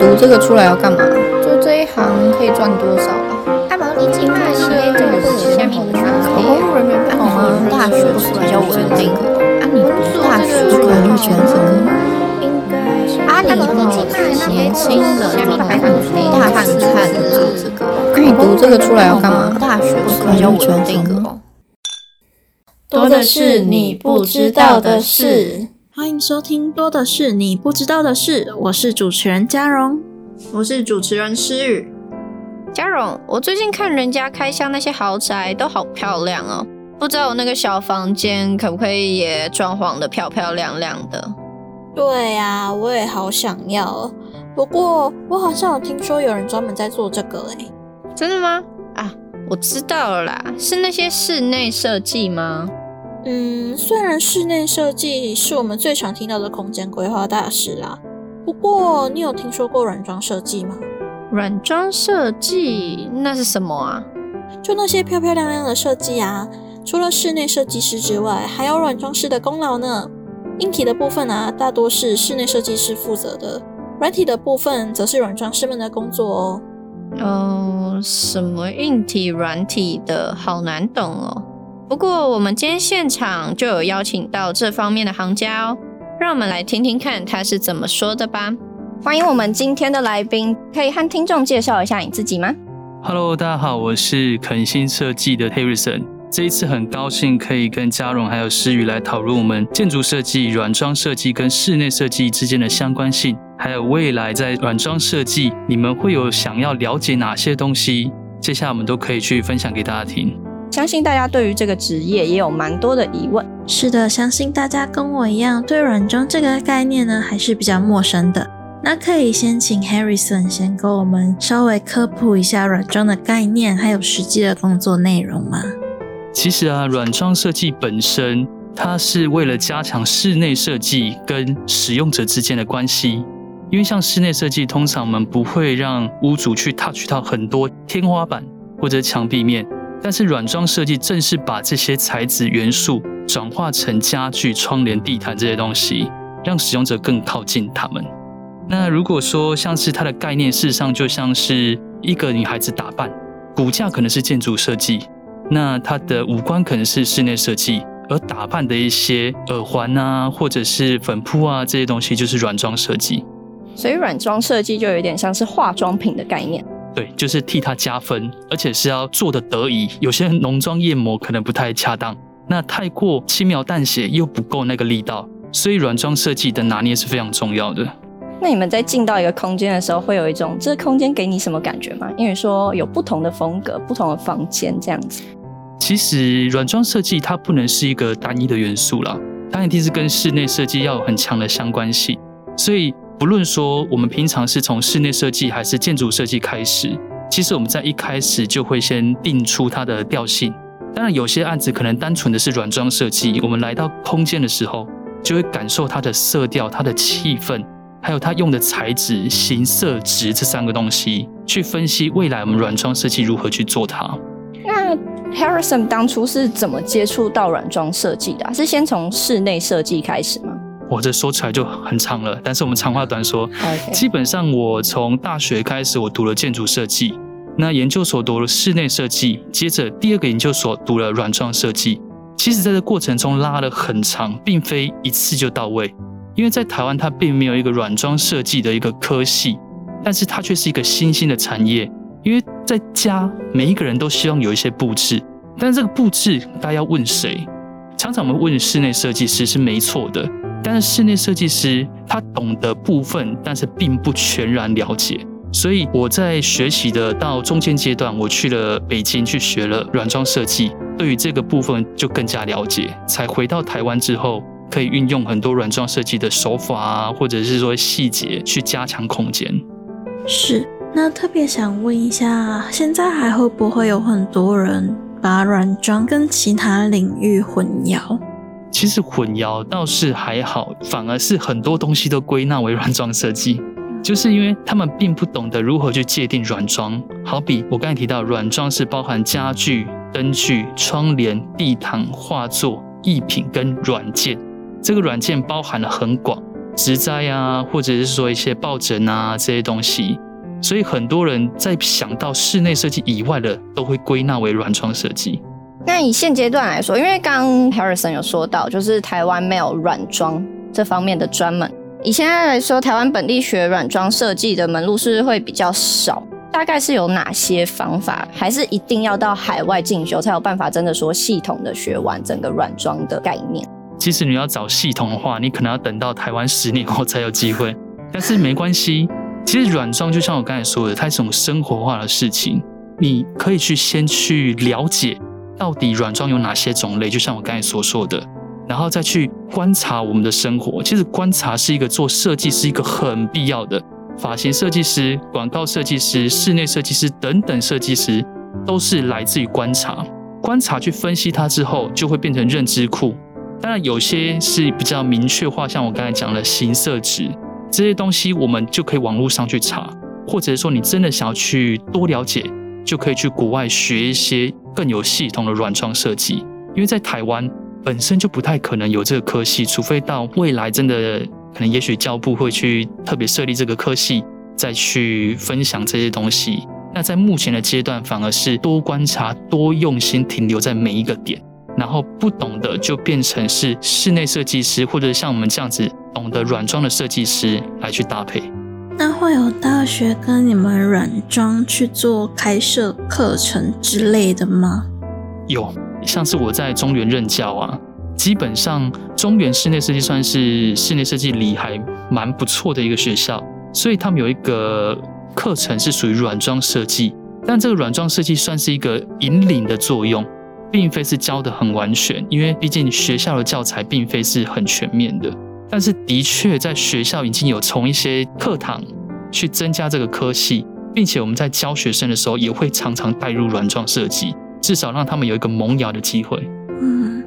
读这个出来要干嘛？做这一行可以赚多少啊？阿毛，你今晚是这个下面的考公务人员不好吗？大学不是比较稳定？啊，你大学不可能选择。阿里不是年轻人大看看做这个。那你读这个出来要干嘛？大学不是比较稳定？多的是你不知道的事。欢迎收听《多的是你不知道的事》，我是主持人嘉荣，我是主持人诗雨。嘉荣，我最近看人家开箱那些豪宅都好漂亮哦，不知道我那个小房间可不可以也装潢的漂漂亮亮的？对呀，我也好想要，不过我好像有听说有人专门在做这个诶。真的吗？啊，我知道了啦，是那些室内设计吗？嗯，虽然室内设计是我们最常听到的空间规划大师啦，不过你有听说过软装设计吗？软装设计那是什么啊？就那些漂漂亮亮的设计啊，除了室内设计师之外，还有软装师的功劳呢。硬体的部分啊，大多是室内设计师负责的，软体的部分则是软装师们的工作哦。哦，什么硬体、软体的，好难懂哦。不过，我们今天现场就有邀请到这方面的行家哦，让我们来听听看他是怎么说的吧。欢迎我们今天的来宾，可以和听众介绍一下你自己吗？Hello，大家好，我是肯星设计的 Harrison。这一次很高兴可以跟嘉荣还有诗雨来讨论我们建筑设计、软装设计跟室内设计之间的相关性，还有未来在软装设计你们会有想要了解哪些东西，接下来我们都可以去分享给大家听。相信大家对于这个职业也有蛮多的疑问。是的，相信大家跟我一样对软装这个概念呢还是比较陌生的。那可以先请 Harrison 先跟我们稍微科普一下软装的概念，还有实际的工作内容吗？其实啊，软装设计本身它是为了加强室内设计跟使用者之间的关系。因为像室内设计，通常我们不会让屋主去 touch 到很多天花板或者墙壁面。但是软装设计正是把这些材质元素转化成家具、窗帘、地毯这些东西，让使用者更靠近他们。那如果说像是它的概念，事实上就像是一个女孩子打扮，骨架可能是建筑设计，那她的五官可能是室内设计，而打扮的一些耳环啊，或者是粉扑啊这些东西，就是软装设计。所以软装设计就有点像是化妆品的概念。对，就是替他加分，而且是要做的得宜。有些浓妆艳抹可能不太恰当，那太过轻描淡写又不够那个力道，所以软装设计的拿捏是非常重要的。那你们在进到一个空间的时候，会有一种这个空间给你什么感觉吗？因为说有不同的风格、不同的房间这样子。其实软装设计它不能是一个单一的元素啦，它一定是跟室内设计要有很强的相关性，所以。不论说我们平常是从室内设计还是建筑设计开始，其实我们在一开始就会先定出它的调性。当然，有些案子可能单纯的是软装设计，我们来到空间的时候，就会感受它的色调、它的气氛，还有它用的材质、形、色、值这三个东西，去分析未来我们软装设计如何去做它。那 Harrison 当初是怎么接触到软装设计的？是先从室内设计开始吗？我这说出来就很长了，但是我们长话短说。基本上我从大学开始，我读了建筑设计，那研究所读了室内设计，接着第二个研究所读了软装设计。其实在这过程中拉了很长，并非一次就到位。因为在台湾它并没有一个软装设计的一个科系，但是它却是一个新兴的产业。因为在家每一个人都希望有一些布置，但是这个布置大家要问谁？常常我们问室内设计师是没错的。但是室内设计师他懂得部分，但是并不全然了解。所以我在学习的到中间阶段，我去了北京去学了软装设计，对于这个部分就更加了解。才回到台湾之后，可以运用很多软装设计的手法啊，或者是说细节去加强空间。是，那特别想问一下，现在还会不会有很多人把软装跟其他领域混淆？其实混淆倒是还好，反而是很多东西都归纳为软装设计，就是因为他们并不懂得如何去界定软装。好比我刚才提到，软装是包含家具、灯具、窗帘、地毯、画作、艺品跟软件，这个软件包含了很广。植栽啊，或者是说一些抱枕啊这些东西。所以很多人在想到室内设计以外的，都会归纳为软装设计。那以现阶段来说，因为刚 Harrison 有说到，就是台湾没有软装这方面的专门。以现在来说，台湾本地学软装设计的门路是会比较少？大概是有哪些方法？还是一定要到海外进修才有办法真的说系统的学完整个软装的概念？其实你要找系统的话，你可能要等到台湾十年后才有机会。但是没关系，其实软装就像我刚才说的，它是一种生活化的事情，你可以去先去了解。到底软装有哪些种类？就像我刚才所说的，然后再去观察我们的生活。其实观察是一个做设计是一个很必要的。发型设计师、广告设计师、室内设计师等等设计师，都是来自于观察。观察去分析它之后，就会变成认知库。当然，有些是比较明确化，像我刚才讲的形色值这些东西，我们就可以网络上去查，或者说你真的想要去多了解。就可以去国外学一些更有系统的软装设计，因为在台湾本身就不太可能有这个科系，除非到未来真的可能，也许教部会去特别设立这个科系，再去分享这些东西。那在目前的阶段，反而是多观察、多用心，停留在每一个点，然后不懂的就变成是室内设计师，或者像我们这样子懂得软装的设计师来去搭配。那会有大学跟你们软装去做开设课程之类的吗？有，像是我在中原任教啊，基本上中原室内设计算是室内设计里还蛮不错的一个学校，所以他们有一个课程是属于软装设计，但这个软装设计算是一个引领的作用，并非是教的很完全，因为毕竟学校的教材并非是很全面的。但是的确，在学校已经有从一些课堂去增加这个科系，并且我们在教学生的时候也会常常带入软装设计，至少让他们有一个萌芽的机会。嗯，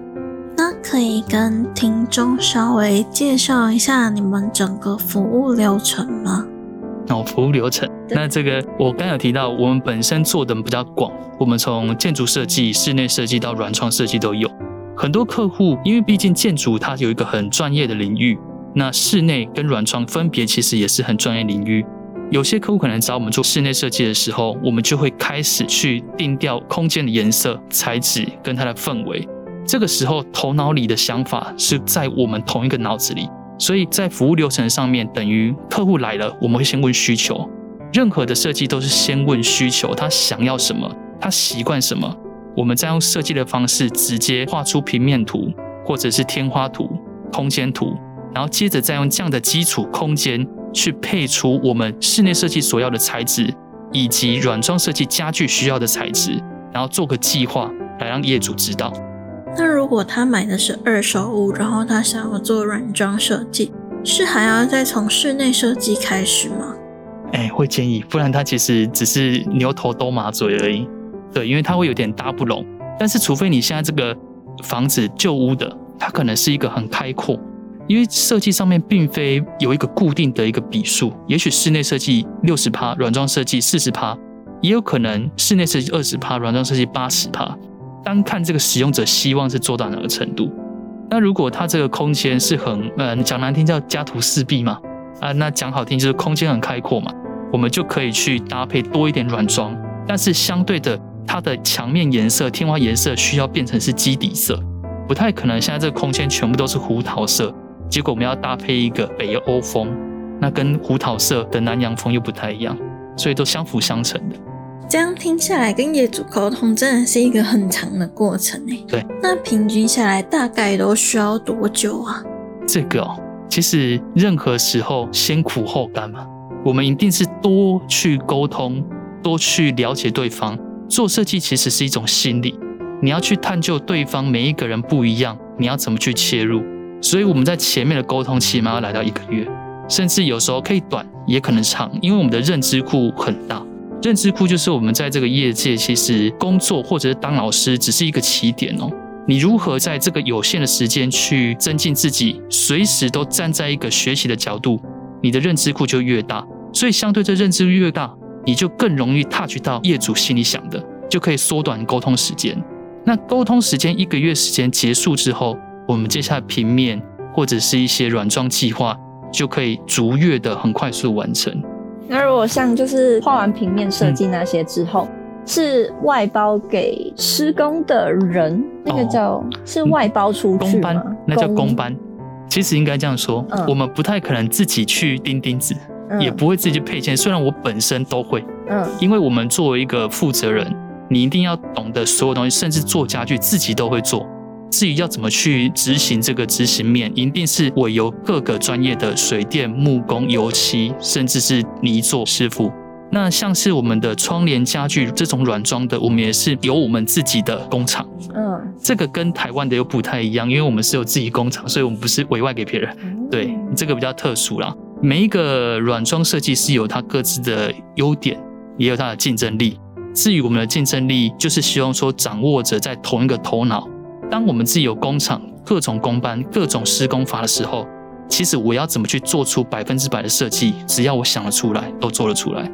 那可以跟听众稍微介绍一下你们整个服务流程吗？哦，服务流程，那这个我刚有提到，我们本身做的比较广，我们从建筑设计、室内设计到软创设计都有。很多客户，因为毕竟建筑它有一个很专业的领域，那室内跟软装分别其实也是很专业领域。有些客户可能找我们做室内设计的时候，我们就会开始去定调空间的颜色、材质跟它的氛围。这个时候头脑里的想法是在我们同一个脑子里，所以在服务流程上面，等于客户来了，我们会先问需求。任何的设计都是先问需求，他想要什么，他习惯什么。我们再用设计的方式直接画出平面图，或者是天花图、空间图，然后接着再用这样的基础空间去配出我们室内设计所要的材质，以及软装设计家具需要的材质，然后做个计划来让业主知道。那如果他买的是二手屋，然后他想要做软装设计，是还要再从室内设计开始吗？哎，会建议，不然他其实只是牛头兜马嘴而已。对，因为它会有点搭不拢，但是除非你现在这个房子旧屋的，它可能是一个很开阔，因为设计上面并非有一个固定的一个笔数，也许室内设计六十趴，软装设计四十趴，也有可能室内设计二十趴，软装设计八十趴，单看这个使用者希望是做到哪个程度。那如果它这个空间是很，嗯，讲难听叫家徒四壁嘛，啊，那讲好听就是空间很开阔嘛，我们就可以去搭配多一点软装，但是相对的。它的墙面颜色、天花颜色需要变成是基底色，不太可能现在这个空间全部都是胡桃色。结果我们要搭配一个北欧风，那跟胡桃色的南洋风又不太一样，所以都相辅相成的。这样听下来，跟业主沟通真的是一个很长的过程诶。对，那平均下来大概都需要多久啊？这个哦，其实任何时候先苦后甘嘛，我们一定是多去沟通，多去了解对方。做设计其实是一种心理，你要去探究对方每一个人不一样，你要怎么去切入。所以我们在前面的沟通起码要来到一个月，甚至有时候可以短，也可能长，因为我们的认知库很大。认知库就是我们在这个业界其实工作或者是当老师只是一个起点哦。你如何在这个有限的时间去增进自己，随时都站在一个学习的角度，你的认知库就越大。所以相对这认知越大。你就更容易 touch 到业主心里想的，就可以缩短沟通时间。那沟通时间一个月时间结束之后，我们接下来平面或者是一些软装计划，就可以逐月的很快速完成。那如果像就是画完平面设计那些之后，是外包给施工的人，那个叫是外包出去工班，那叫工班。其实应该这样说，我们不太可能自己去钉钉子，也不会自己去配件。虽然我本身都会，嗯，因为我们作为一个负责人，你一定要懂得所有东西，甚至做家具自己都会做。至于要怎么去执行这个执行面，一定是委由各个专业的水电、木工、油漆，甚至是泥作师傅。那像是我们的窗帘家具这种软装的，我们也是有我们自己的工厂。嗯，这个跟台湾的又不太一样，因为我们是有自己工厂，所以我们不是委外给别人。对，这个比较特殊啦。每一个软装设计师有他各自的优点，也有他的竞争力。至于我们的竞争力，就是希望说掌握着在同一个头脑。当我们自己有工厂、各种工班、各种施工法的时候，其实我要怎么去做出百分之百的设计，只要我想得出来，都做得出来。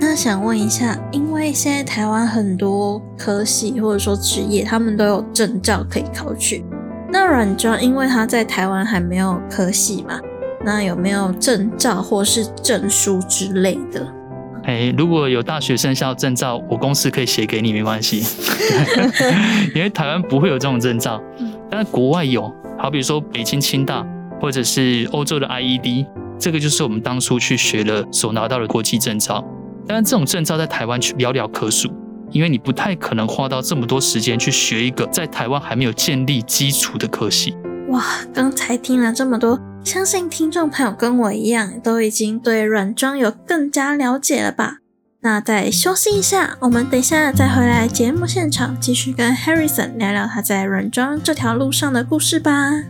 那想问一下，因为现在台湾很多科系或者说职业，他们都有证照可以考取。那软装，因为它在台湾还没有科系嘛，那有没有证照或是证书之类的？哎，如果有大学生校证照，我公司可以写给你，没关系。因为台湾不会有这种证照，但是国外有，好比说北京清大，或者是欧洲的 IED，这个就是我们当初去学了所拿到的国际证照。但是这种证照在台湾却寥寥可数，因为你不太可能花到这么多时间去学一个在台湾还没有建立基础的科系。哇，刚才听了这么多，相信听众朋友跟我一样，都已经对软装有更加了解了吧？那再休息一下，我们等一下再回来节目现场，继续跟 Harrison 聊聊他在软装这条路上的故事吧。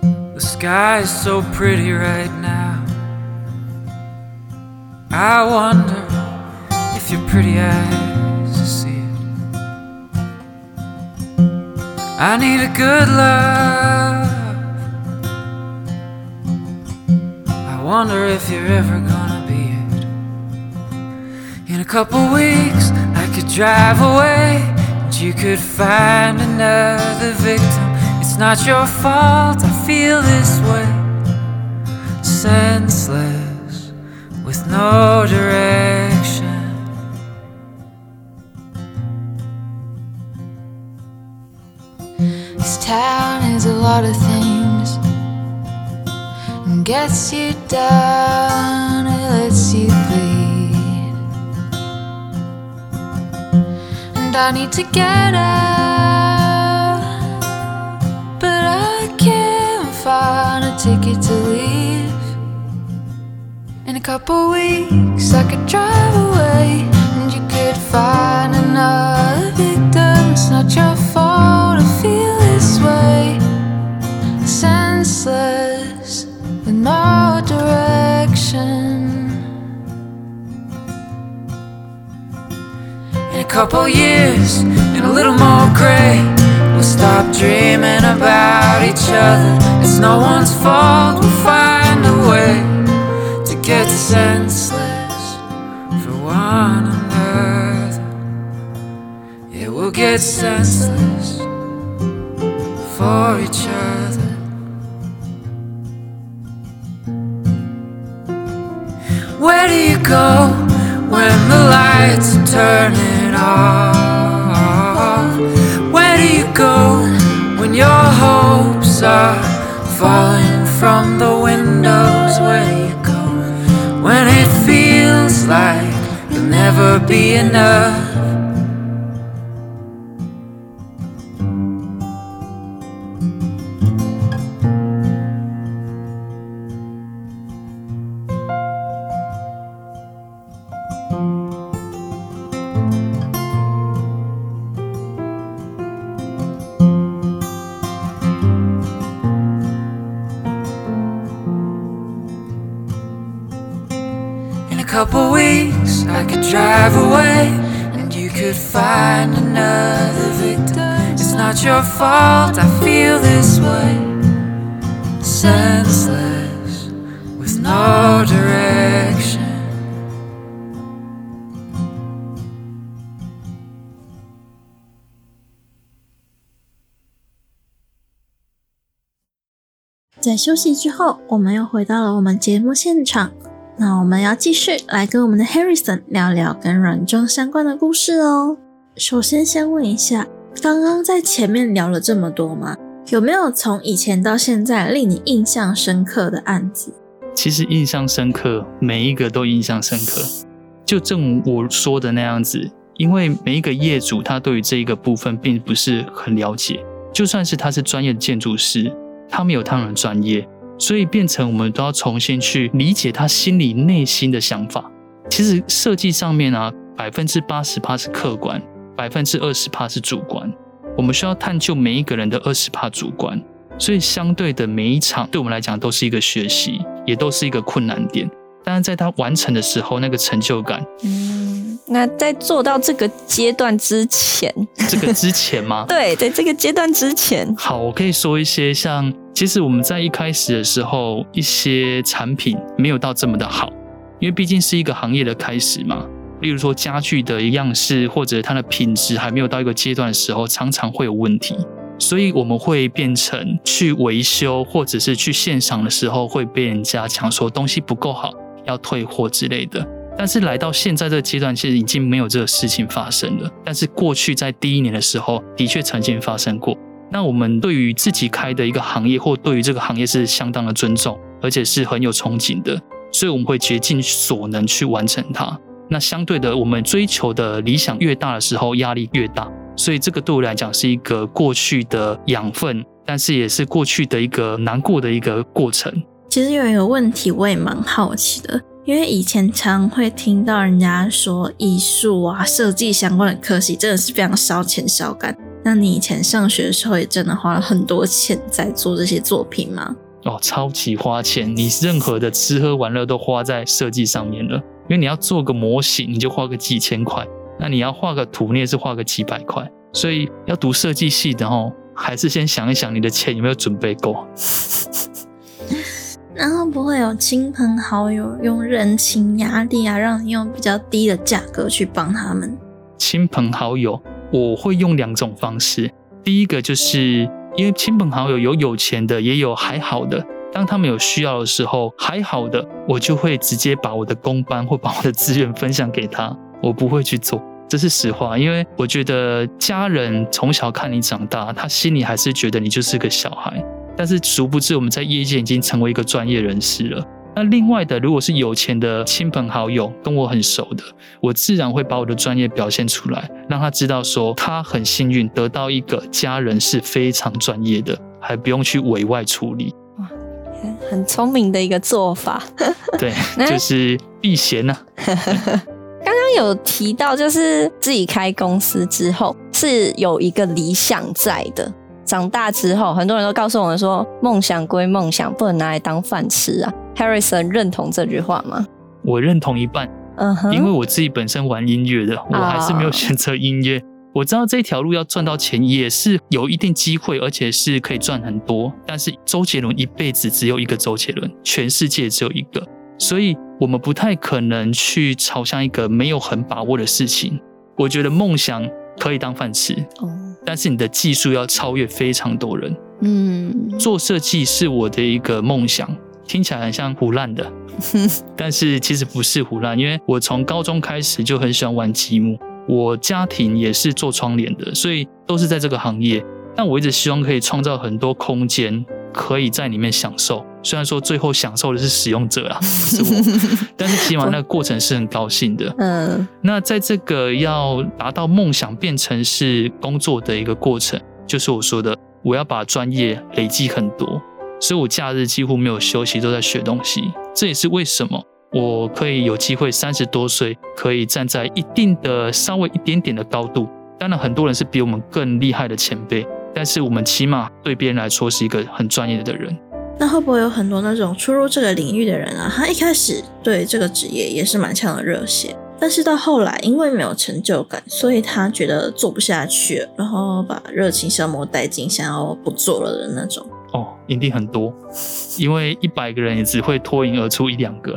The sky is so pretty right now. I wonder if your pretty eyes see it. I need a good love. Wonder if you're ever gonna be it. In a couple weeks, I could drive away, and you could find another victim. It's not your fault, I feel this way. Senseless with no direction. This town is a lot of things gets you down, it lets you bleed. And I need to get out, but I can't find a ticket to leave In a couple weeks I could drive away and you could find another victim. It's not your fault to feel this way. Senseless no direction. In a couple years, and a little more gray, we'll stop dreaming about each other. It's no one's fault, we'll find a way to get senseless for one another. Yeah, we'll get senseless for each other. Go when the lights are turning off? Where do you go when your hopes are falling from the windows? Where you go when it feels like you'll never be enough. couple weeks I could drive away and you could find another victim. It's not your fault, I feel this way. Senseless with no direction. 在 休息之后，我们又回到了我们节目现场。 那我们要继续来跟我们的 Harrison 聊聊跟软装相关的故事哦。首先，先问一下，刚刚在前面聊了这么多嘛，有没有从以前到现在令你印象深刻的案子？其实印象深刻，每一个都印象深刻。就正我说的那样子，因为每一个业主他对于这一个部分并不是很了解，就算是他是专业的建筑师，他们有他们的专业。所以变成我们都要重新去理解他心里内心的想法。其实设计上面啊，百分之八十趴是客观，百分之二十趴是主观。我们需要探究每一个人的二十趴主观。所以相对的每一场对我们来讲都是一个学习，也都是一个困难点。但是在他完成的时候，那个成就感。嗯，那在做到这个阶段之前，这个之前吗？对，在这个阶段之前。好，我可以说一些像。其实我们在一开始的时候，一些产品没有到这么的好，因为毕竟是一个行业的开始嘛。例如说家具的样式或者它的品质还没有到一个阶段的时候，常常会有问题，所以我们会变成去维修或者是去现场的时候会被人家讲说东西不够好，要退货之类的。但是来到现在这个阶段，其实已经没有这个事情发生了。但是过去在第一年的时候，的确曾经发生过。那我们对于自己开的一个行业，或对于这个行业是相当的尊重，而且是很有憧憬的，所以我们会竭尽所能去完成它。那相对的，我们追求的理想越大的时候，压力越大。所以这个对我来讲是一个过去的养分，但是也是过去的一个难过的一个过程。其实有一个问题，我也蛮好奇的，因为以前常会听到人家说，艺术啊、设计相关的科系真的是非常烧钱烧肝。那你以前上学的时候也真的花了很多钱在做这些作品吗？哦，超级花钱！你任何的吃喝玩乐都花在设计上面了，因为你要做个模型，你就花个几千块；那你要画个图，你也是花个几百块。所以要读设计系的哦，还是先想一想你的钱有没有准备够。然后不会有亲朋好友用人情压力啊，让你用比较低的价格去帮他们？亲朋好友。我会用两种方式，第一个就是因为亲朋好友有有钱的，也有还好的。当他们有需要的时候，还好的我就会直接把我的工班或把我的资源分享给他，我不会去做，这是实话。因为我觉得家人从小看你长大，他心里还是觉得你就是个小孩。但是殊不知我们在业界已经成为一个专业人士了。那另外的，如果是有钱的亲朋好友跟我很熟的，我自然会把我的专业表现出来，让他知道说他很幸运得到一个家人是非常专业的，还不用去委外处理。哇，很聪明的一个做法。对，就是避嫌呢。刚刚有提到，就是自己开公司之后是有一个理想在的。长大之后，很多人都告诉我们说，梦想归梦想，不能拿来当饭吃啊。Harrison 认同这句话吗？我认同一半，嗯哼，因为我自己本身玩音乐的，我还是没有选择音乐。我知道这条路要赚到钱也是有一定机会，而且是可以赚很多。但是周杰伦一辈子只有一个周杰伦，全世界只有一个，所以我们不太可能去朝向一个没有很把握的事情。我觉得梦想可以当饭吃。但是你的技术要超越非常多人。嗯，做设计是我的一个梦想，听起来很像胡乱的，但是其实不是胡乱，因为我从高中开始就很喜欢玩积木，我家庭也是做窗帘的，所以都是在这个行业。但我一直希望可以创造很多空间。可以在里面享受，虽然说最后享受的是使用者啊，不是我，但是起码那个过程是很高兴的。嗯，那在这个要达到梦想变成是工作的一个过程，就是我说的，我要把专业累积很多，所以我假日几乎没有休息，都在学东西。这也是为什么我可以有机会三十多岁可以站在一定的稍微一点点的高度。当然，很多人是比我们更厉害的前辈。但是我们起码对别人来说是一个很专业的人。那会不会有很多那种初入这个领域的人啊？他一开始对这个职业也是蛮强的热血，但是到后来因为没有成就感，所以他觉得做不下去，然后把热情消磨殆尽，想要不做了的那种。哦，一定很多，因为一百个人也只会脱颖而出一两个。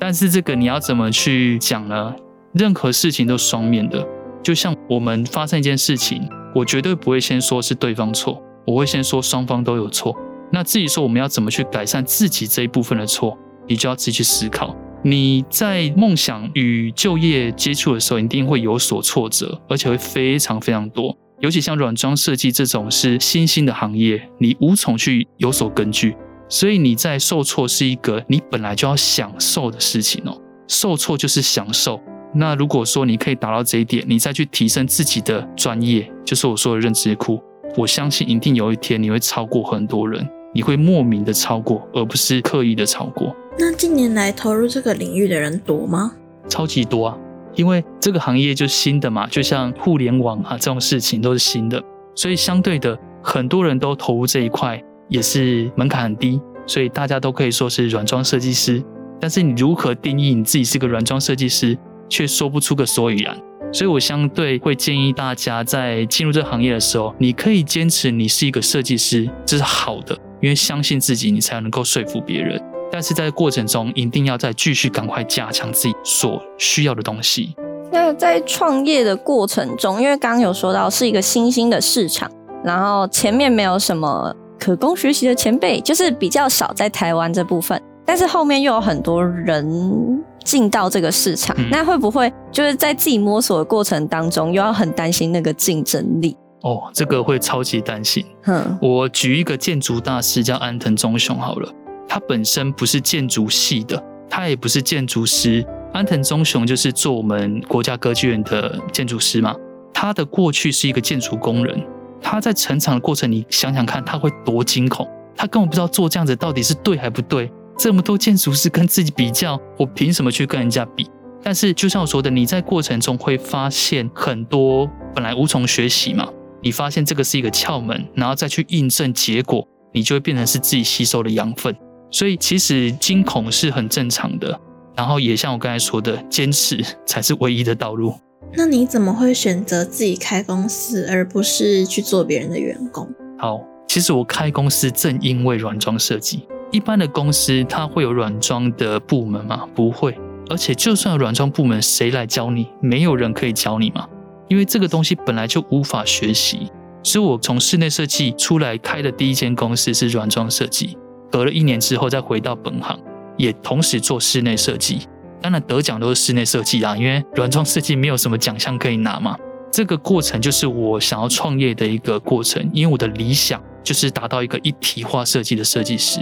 但是这个你要怎么去讲呢？任何事情都双面的，就像我们发生一件事情。我绝对不会先说是对方错，我会先说双方都有错。那至于说我们要怎么去改善自己这一部分的错，你就要自己去思考。你在梦想与就业接触的时候，一定会有所挫折，而且会非常非常多。尤其像软装设计这种是新兴的行业，你无从去有所根据，所以你在受挫是一个你本来就要享受的事情哦。受挫就是享受。那如果说你可以达到这一点，你再去提升自己的专业，就是我说的认知库，我相信一定有一天你会超过很多人，你会莫名的超过，而不是刻意的超过。那近年来投入这个领域的人多吗？超级多啊，因为这个行业就新的嘛，就像互联网啊这种事情都是新的，所以相对的很多人都投入这一块，也是门槛很低，所以大家都可以说是软装设计师。但是你如何定义你自己是个软装设计师，却说不出个所以然。所以我相对会建议大家在进入这个行业的时候，你可以坚持你是一个设计师，这是好的，因为相信自己，你才能够说服别人。但是在过程中，一定要再继续赶快加强自己所需要的东西。那在创业的过程中，因为刚刚有说到是一个新兴的市场，然后前面没有什么可供学习的前辈，就是比较少在台湾这部分。但是后面又有很多人进到这个市场，那会不会就是在自己摸索的过程当中，又要很担心那个竞争力？哦，这个会超级担心。嗯，我举一个建筑大师叫安藤忠雄好了。他本身不是建筑系的，他也不是建筑师。安藤忠雄就是做我们国家歌剧院的建筑师嘛。他的过去是一个建筑工人，他在成长的过程，你想想看，他会多惊恐？他根本不知道做这样子到底是对还不对。这么多建筑师跟自己比较，我凭什么去跟人家比？但是就像我说的，你在过程中会发现很多本来无从学习嘛，你发现这个是一个窍门，然后再去印证结果，你就会变成是自己吸收的养分。所以其实惊恐是很正常的，然后也像我刚才说的，坚持才是唯一的道路。那你怎么会选择自己开公司，而不是去做别人的员工？好，其实我开公司正因为软装设计。一般的公司它会有软装的部门吗？不会。而且就算软装部门，谁来教你？没有人可以教你嘛，因为这个东西本来就无法学习。所以我从室内设计出来开的第一间公司是软装设计。隔了一年之后，再回到本行，也同时做室内设计。当然得奖都是室内设计啦，因为软装设计没有什么奖项可以拿嘛。这个过程就是我想要创业的一个过程，因为我的理想就是达到一个一体化设计的设计师。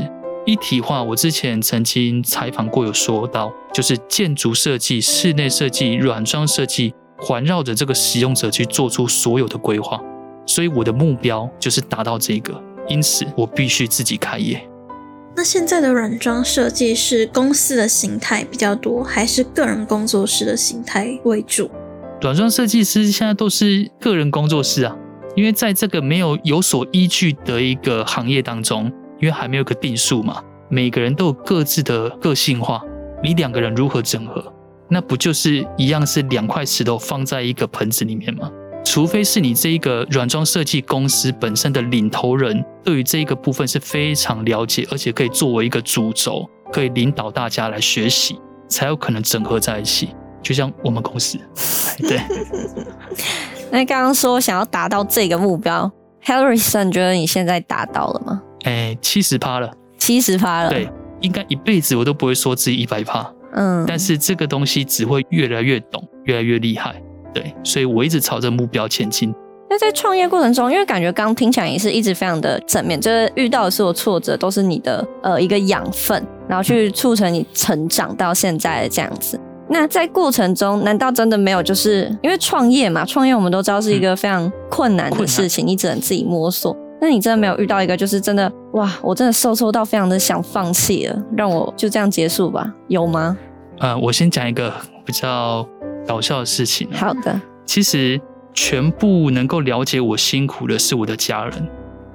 一体化，我之前曾经采访过，有说到，就是建筑设计、室内设计、软装设计，环绕着这个使用者去做出所有的规划。所以我的目标就是达到这个，因此我必须自己开业。那现在的软装设计是公司的形态比较多，还是个人工作室的形态为主？软装设计师现在都是个人工作室啊，因为在这个没有有所依据的一个行业当中，因为还没有个定数嘛，每个人都有各自的个性化，你两个人如何整合？那不就是一样是两块石头放在一个盆子里面吗？除非是你这一个软装设计公司本身的领头人，对于这一个部分是非常了解，而且可以作为一个主轴，可以领导大家来学习，才有可能整合在一起。就像我们公司，对。那刚刚说想要达到这个目标，Harrison 觉得你现在达到了吗？哎，七十趴了，七十趴了。对，应该一辈子我都不会说自己一百趴。嗯，但是这个东西只会越来越懂，越来越厉害。对，所以我一直朝着目标前进。那在创业过程中，因为感觉刚听起来也是一直非常的正面，就是遇到的所有挫折都是你的呃一个养分，然后去促成你成长到现在的这样子。那在过程中，难道真的没有？就是因为创业嘛，创业我们都知道是一个非常困难的事情，你只能自己摸索。那你真的没有遇到一个，就是真的哇，我真的受挫到非常的想放弃了，让我就这样结束吧？有吗？呃，我先讲一个比较。搞笑的事情。好的，其实全部能够了解我辛苦的是我的家人，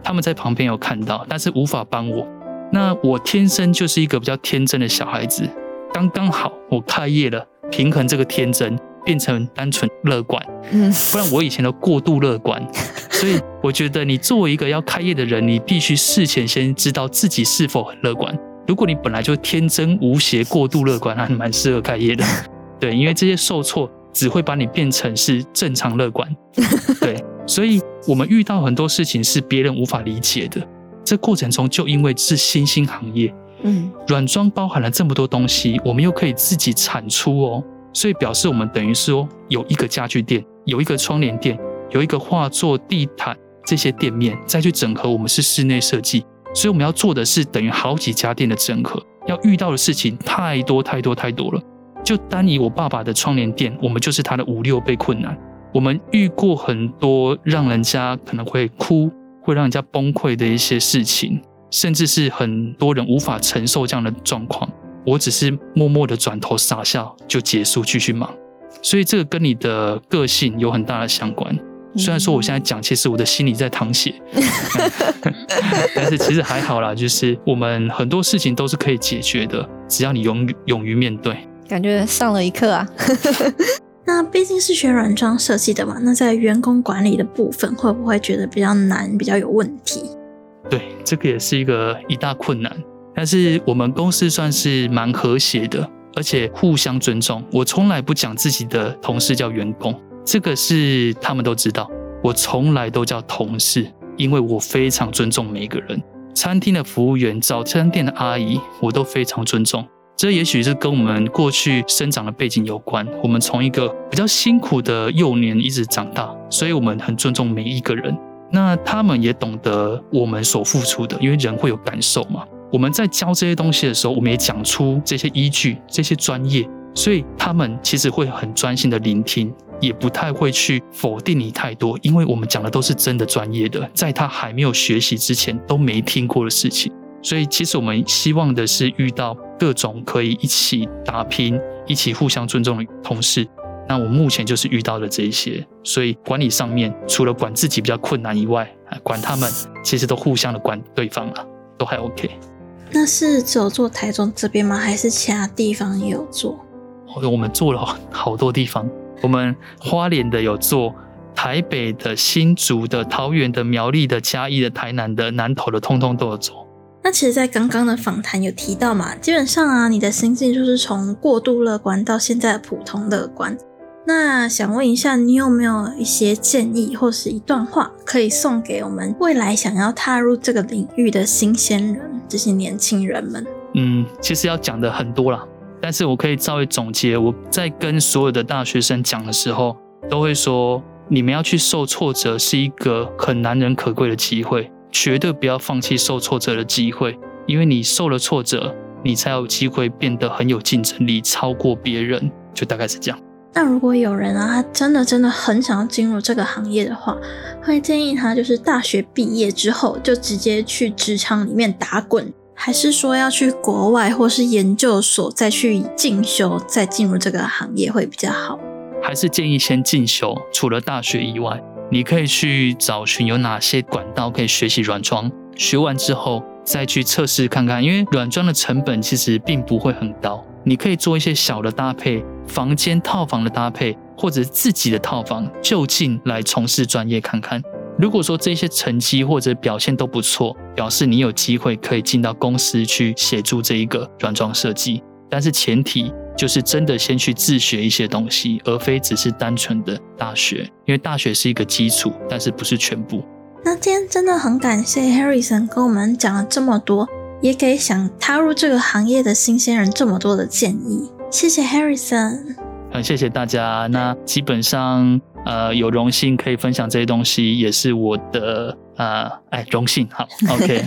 他们在旁边有看到，但是无法帮我。那我天生就是一个比较天真的小孩子，刚刚好我开业了，平衡这个天真，变成单纯乐观。嗯，不然我以前都过度乐观。所以我觉得你作为一个要开业的人，你必须事前先知道自己是否很乐观。如果你本来就天真无邪、过度乐观，那蛮适合开业的。对，因为这些受挫只会把你变成是正常乐观。对，所以我们遇到很多事情是别人无法理解的，这过程中就因为是新兴行业，嗯，软装包含了这么多东西，我们又可以自己产出哦，所以表示我们等于说有一个家具店，有一个窗帘店，有一个画作、地毯这些店面，再去整合我们是室内设计，所以我们要做的是等于好几家店的整合，要遇到的事情太多太多太多了。就单以我爸爸的窗帘店，我们就是他的五六倍困难。我们遇过很多让人家可能会哭、会让人家崩溃的一些事情，甚至是很多人无法承受这样的状况。我只是默默的转头傻笑就结束，继续忙。所以这个跟你的个性有很大的相关。虽然说我现在讲，其实我的心里在淌血，但是其实还好啦。就是我们很多事情都是可以解决的，只要你勇勇于面对。感觉上了一课啊。那毕竟是学软装设计的嘛，那在员工管理的部分会不会觉得比较难、比较有问题？对，这个也是一个一大困难。但是我们公司算是蛮和谐的，而且互相尊重。我从来不讲自己的同事叫员工，这个是他们都知道。我从来都叫同事，因为我非常尊重每一个人。餐厅的服务员、早餐店的阿姨，我都非常尊重。这也许是跟我们过去生长的背景有关。我们从一个比较辛苦的幼年一直长大，所以我们很尊重每一个人。那他们也懂得我们所付出的，因为人会有感受嘛。我们在教这些东西的时候，我们也讲出这些依据、这些专业，所以他们其实会很专心的聆听，也不太会去否定你太多，因为我们讲的都是真的专业的，在他还没有学习之前都没听过的事情。所以，其实我们希望的是遇到各种可以一起打拼、一起互相尊重的同事。那我目前就是遇到的这一些。所以管理上面，除了管自己比较困难以外，管他们其实都互相的管对方了，都还 OK。那是只有做台中这边吗？还是其他地方也有做？我们做了 好多地方，我们花莲的有做，台北的、新竹的、桃园的、苗栗的、嘉义的、台南的、南投的，通通都有做。那其实，在刚刚的访谈有提到嘛，基本上啊，你的心境就是从过度乐观到现在的普通乐观。那想问一下，你有没有一些建议或是一段话，可以送给我们未来想要踏入这个领域的新鲜人，这些年轻人们？嗯，其实要讲的很多啦，但是我可以稍微总结。我在跟所有的大学生讲的时候，都会说，你们要去受挫折，是一个很难能可贵的机会。绝对不要放弃受挫折的机会，因为你受了挫折，你才有机会变得很有竞争力，超过别人。就大概是这样。那如果有人啊，他真的真的很想要进入这个行业的话，会建议他就是大学毕业之后就直接去职场里面打滚，还是说要去国外或是研究所再去进修，再进入这个行业会比较好？还是建议先进修，除了大学以外。你可以去找寻有哪些管道可以学习软装，学完之后再去测试看看，因为软装的成本其实并不会很高。你可以做一些小的搭配，房间套房的搭配，或者自己的套房就近来从事专业看看。如果说这些成绩或者表现都不错，表示你有机会可以进到公司去协助这一个软装设计，但是前提。就是真的先去自学一些东西，而非只是单纯的大学，因为大学是一个基础，但是不是全部。那今天真的很感谢 Harrison 跟我们讲了这么多，也给想踏入这个行业的新鲜人这么多的建议。谢谢 Harrison，很谢谢大家。那基本上呃有荣幸可以分享这些东西，也是我的呃哎荣幸。好，OK，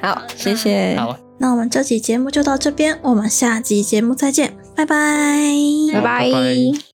好，谢谢。好。那我们这期节目就到这边，我们下集节目再见，拜拜，拜拜。